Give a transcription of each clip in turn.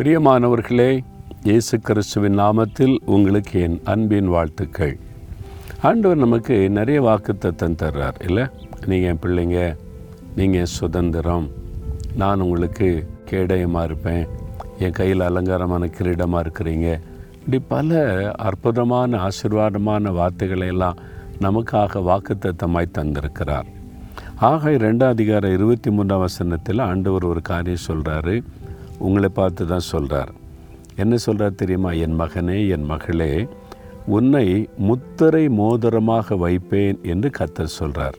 பிரியமானவர்களே இயேசு கிறிஸ்துவின் நாமத்தில் உங்களுக்கு என் அன்பின் வாழ்த்துக்கள். ஆண்டவர் நமக்கு நிறைய வாக்குத்தத்தம் தர்றார் இல்லை? நீங்கள் என் பிள்ளைங்க நீங்கள் சுதந்திரம். நான் உங்களுக்கு கேடயமாக இருப்பேன். என் கையில் அலங்காரமான கிரீடமாக இருக்கிறீங்க. இப்படி பல அற்புதமான ஆசீர்வாதமான வார்த்தைகளை எல்லாம் நமக்காக வாக்குத்தத்தமாய் தந்திருக்கிறார். ஆக ரெண்டாம் அதிகாரம் இருபத்தி மூன்றாம் வசனத்தில் ஆண்டவர் ஒரு காரியம் சொல்கிறாரு உங்களை பார்த்து தான் சொல்கிறார் என்ன சொல்கிறார் தெரியுமா? என் மகனே என் மகளே உன்னை முத்தரை மோதிரமாக வைப்பேன் என்று கத்தர் சொல்கிறார்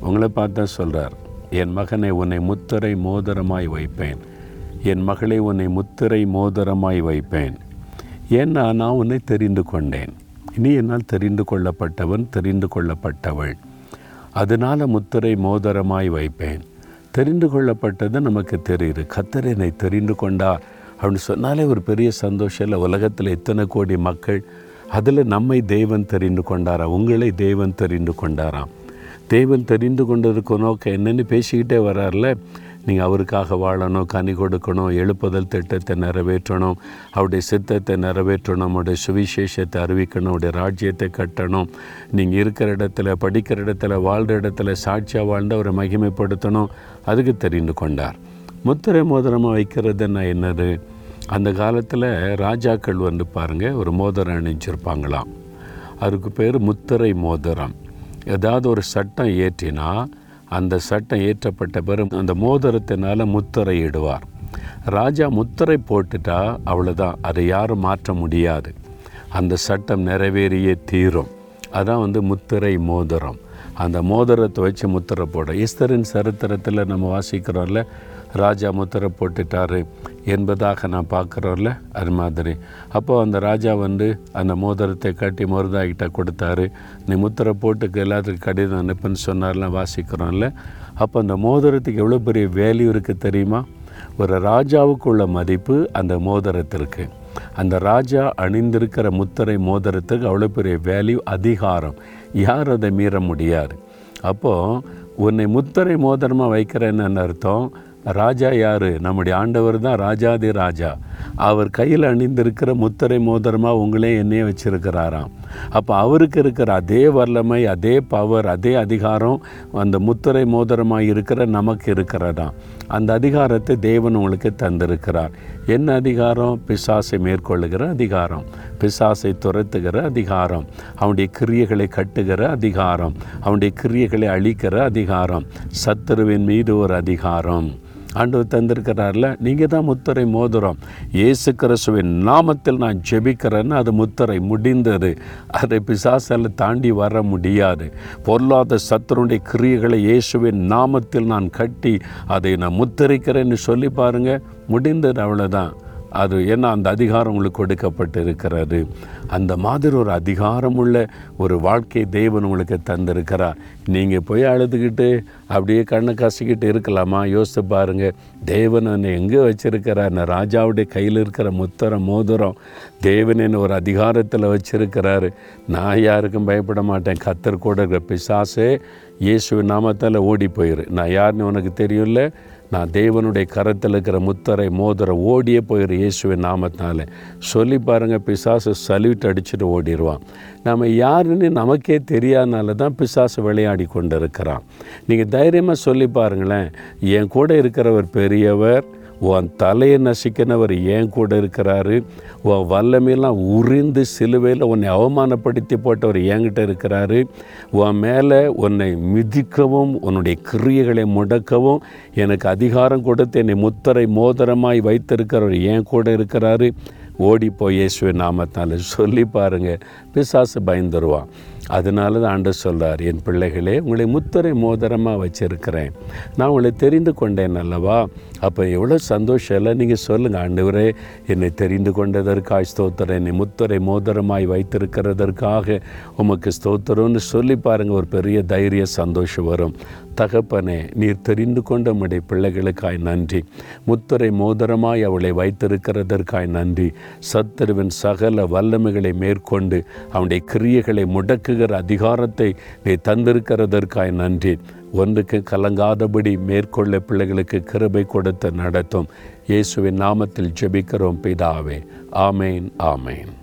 உங்களை பார்த்து தான் சொல்கிறார் என் மகனை உன்னை முத்தரை மோதிரமாய் வைப்பேன். என் மகளை உன்னை முத்திரை மோதிரமாய் வைப்பேன். ஏன்னா நான் உன்னை தெரிந்து கொண்டேன். நீ என்னால் தெரிந்து கொள்ளப்பட்டவன் தெரிந்து கொள்ளப்பட்டவள். அதனால் முத்திரை மோதிரமாய் வைப்பேன். தெரிந்து கொள்ளப்பட்டது நமக்கு தெரியுது. கத்தர் என்னை தெரிந்து கொண்டா? அப்படின்னு சொன்னாலே ஒரு பெரிய சந்தோஷம். இல்லை உலகத்தில் எத்தனை கோடி மக்கள் அதில் நம்மை தெய்வன் தெரிந்து கொண்டாரா? உங்களை தேவன் தெரிந்து கொண்டாராம் தேவன் தெரிந்து கொண்டதுக்கு நோக்கம் என்னென்னு பேசிக்கிட்டே வரார்ல. நீங்கள் அவருக்காக வாழணும் கனி கொடுக்கணும் எழுப்புதல் திட்டத்தை நிறைவேற்றணும் அவருடைய சித்தத்தை நிறைவேற்றணும் அவருடைய சுவிசேஷத்தை அறிவிக்கணும் அவருடைய ராஜ்யத்தை கட்டணும். நீங்கள் இருக்கிற இடத்துல படிக்கிற இடத்துல வாழ்கிற இடத்துல சாட்சியாக வாழ்ந்து அவரை மகிமைப்படுத்தணும். அதுக்கு தெரிந்து கொண்டார். முத்திரை மோதிரமாக வைக்கிறதுன்னா என்னது? அந்த காலத்தில் ராஜாக்கள் வந்து பாருங்கள் ஒரு மோதிரம் அணிஞ்சிருப்பாங்களாம். அதுக்கு பேர் முத்திரை மோதிரம். ஏதாவது ஒரு சட்டம் ஏற்றினா அந்த சட்டம் ஏற்றப்பட்ட பிறகு அந்த மோதிரத்தினால் முத்திரை இடுவார். ராஜா முத்திரை போட்டுட்டா அவ்வளோதான் அதை யாரும் மாற்ற முடியாது. அந்த சட்டம் நிறைவேறியே தீரும். அதான் வந்து முத்திரை மோதிரம். அந்த மோதிரத்தை வச்சு முத்திரை போட. ஈஸ்தரின் சரித்திரத்தில் நம்ம வாசிக்கிறோம்ல ராஜா முத்திரை போட்டுட்டாரு என்பதாக நான் பார்க்குறோம்ல அது மாதிரி. அப்போது அந்த ராஜா வந்து அந்த மோதிரத்தை கட்டி மருதாகிட்ட கொடுத்தாரு. நீ முத்திரை போட்டுக்கு எல்லாத்துக்கும் கடிதம் அனுப்புன்னு சொன்னார்லாம் வாசிக்கிறோம்ல. அப்போ அந்த மோதிரத்துக்கு எவ்வளோ பெரிய வேல்யூ இருக்குது தெரியுமா? ஒரு ராஜாவுக்குள்ள மதிப்பு அந்த மோதிரத்திற்கு. அந்த ராஜா அணிந்திருக்கிற முத்திரை மோதிரத்துக்கு அவ்வளோ பெரிய வேல்யூ அதிகாரம். யார் அதை மீற முடியாது? அப்போது உன்னை முத்திரை மோதிரமாக வைக்கிறேன்னு அர்த்தம். ராஜா யார்? நம்முடைய ஆண்டவர் தான் ராஜாதி ராஜா. அவர் கையில் அணிந்திருக்கிற முத்திரை மோதிரமாக உங்களே என்னையே வச்சிருக்கிறாராம். அப்போ அவருக்கு இருக்கிற அதே வல்லமை அதே பவர் அதே அதிகாரம் அந்த முத்திரை மோதிரமாக இருக்கிற நமக்கு இருக்கிறதாம். அந்த அதிகாரத்தை தேவன் உங்களுக்கு தந்திருக்கிறார். என்ன அதிகாரம்? பிசாசை மேற்கொள்ளுகிற அதிகாரம். பிசாசை துரத்துகிற அதிகாரம். அவனுடைய கிரியைகளை கட்டுகிற அதிகாரம். அவனுடைய கிரியைகளை அழிக்கிற அதிகாரம். சத்துருவின் மீது ஒரு அதிகாரம். ஆண்டவர் தந்திருக்கிறார்ல. நீங்கள் தான் முத்திரை மோதிரம். இயேசு கிறிஸ்துவின் நாமத்தில் நான் ஜெபிக்கிறேன்னு அது முத்திரை முடிந்தது. அதை பிசாசால் தாண்டி வர முடியாது. பொருளாத சத்துருடைய கிரியைகளை இயேசுவின் நாமத்தில் நான் கட்டி அதை நான் முத்தரிக்கிறேன்னு சொல்லி பாருங்கள் முடிந்தது அவ்வளோதான் அது ஏன்னா அந்த அதிகாரம் உங்களுக்கு கொடுக்கப்பட்டு இருக்கிறாரு அந்த மாதிரி ஒரு அதிகாரம் உள்ள ஒரு வாழ்க்கை தேவன் உங்களுக்கு தந்திருக்கிறார். நீங்கள் போய் அழுதுகிட்டு அப்படியே கண்ணை கசிக்கிட்டு இருக்கலாமா? யோசித்து பாருங்கள் தேவன் என்னை எங்கே வச்சுருக்கிறார்? நான் ராஜாவுடைய கையில் இருக்கிற முத்தரம் மோதிரம் தேவன் என்னை ஒரு அதிகாரத்தில் வச்சுருக்கிறாரு. நான் யாருக்கும் பயப்பட மாட்டேன். கத்தர் கூட இருக்கிற பிசாசே இயேசுவின் நாமத்தால் ஓடி போயிரு. நான் யாருன்னு உனக்கு தெரியும்ல? நான் தேவனுடைய கரத்தில் இருக்கிற முத்தரை மோதிர ஓடியே போயிரு இயேசுவின் நாமத்தினால. சொல்லி பாருங்கள் பிசாசு சல்யூட் அடிச்சுட்டு ஓடிடுவான் நம்ம யாருன்னு நமக்கே தெரியாதனால தான் பிசாசு விளையாடி கொண்டு இருக்கிறான் நீங்கள் தைரியமாக சொல்லி பாருங்களேன் என் கூட இருக்கிறவர் பெரியவர் உன் தலையை நசிக்கினவர் ஏன் கூட இருக்கிறாரு? உன் வல்லமையெல்லாம் உறிந்து சிலுவையில் உன்னை அவமானப்படுத்தி போட்டவர் என்கிட்ட இருக்கிறாரு. உன் மேலே உன்னை மிதிக்கவும் உன்னுடைய கிரியைகளை முடக்கவும் எனக்கு அதிகாரம் கொடுத்து என்னை முத்தரை மோதிரமாய் வைத்திருக்கிறவர் ஏன் கூட இருக்கிறாரு? ஓடி இயேசுவை நாமத்தால். சொல்லி பாருங்கள் பிசாசு பயந்துருவான். அதனால தான் ஆண்டு சொல்கிறார் என் பிள்ளைகளே உங்களை முத்திரை மோதிரமாக வச்சுருக்கிறேன். நான் உங்களை தெரிந்து கொண்டேன் அல்லவா? அப்போ எவ்வளோ சந்தோஷம் இல்லை நீங்கள் சொல்லுங்கள் ஆண்டவரே என்னை தெரிந்து கொண்டதற்காக ஸ்தோத்திரம். என்னை முத்திரை மோதிரமாய் வைத்திருக்கிறதற்காக உமக்கு ஸ்தோத்திரம்னு சொல்லி பாருங்கள் ஒரு பெரிய தைரிய சந்தோஷம் வரும். தகப்பனே நீர் தெரிந்து கொண்ட உம்முடைய பிள்ளைகளுக்காய் நன்றி. முத்துரை மோதிரமாய் அவளை வைத்திருக்கிறதற்காய் நன்றி. சத்துருவின் சகல வல்லமைகளை மேற்கொண்டு அவனுடைய கிரியைகளை முடக்குகிற அதிகாரத்தை நீ தந்திருக்கிறதற்காய் நன்றி. ஒன்றுக்கு கலங்காதபடி மேற்கொள்ள பிள்ளைகளுக்கு கிருபை கொடுத்து நடத்தும். இயேசுவின் நாமத்தில் ஜெபிக்கிறோம் பிதாவே. ஆமேன் ஆமேன்.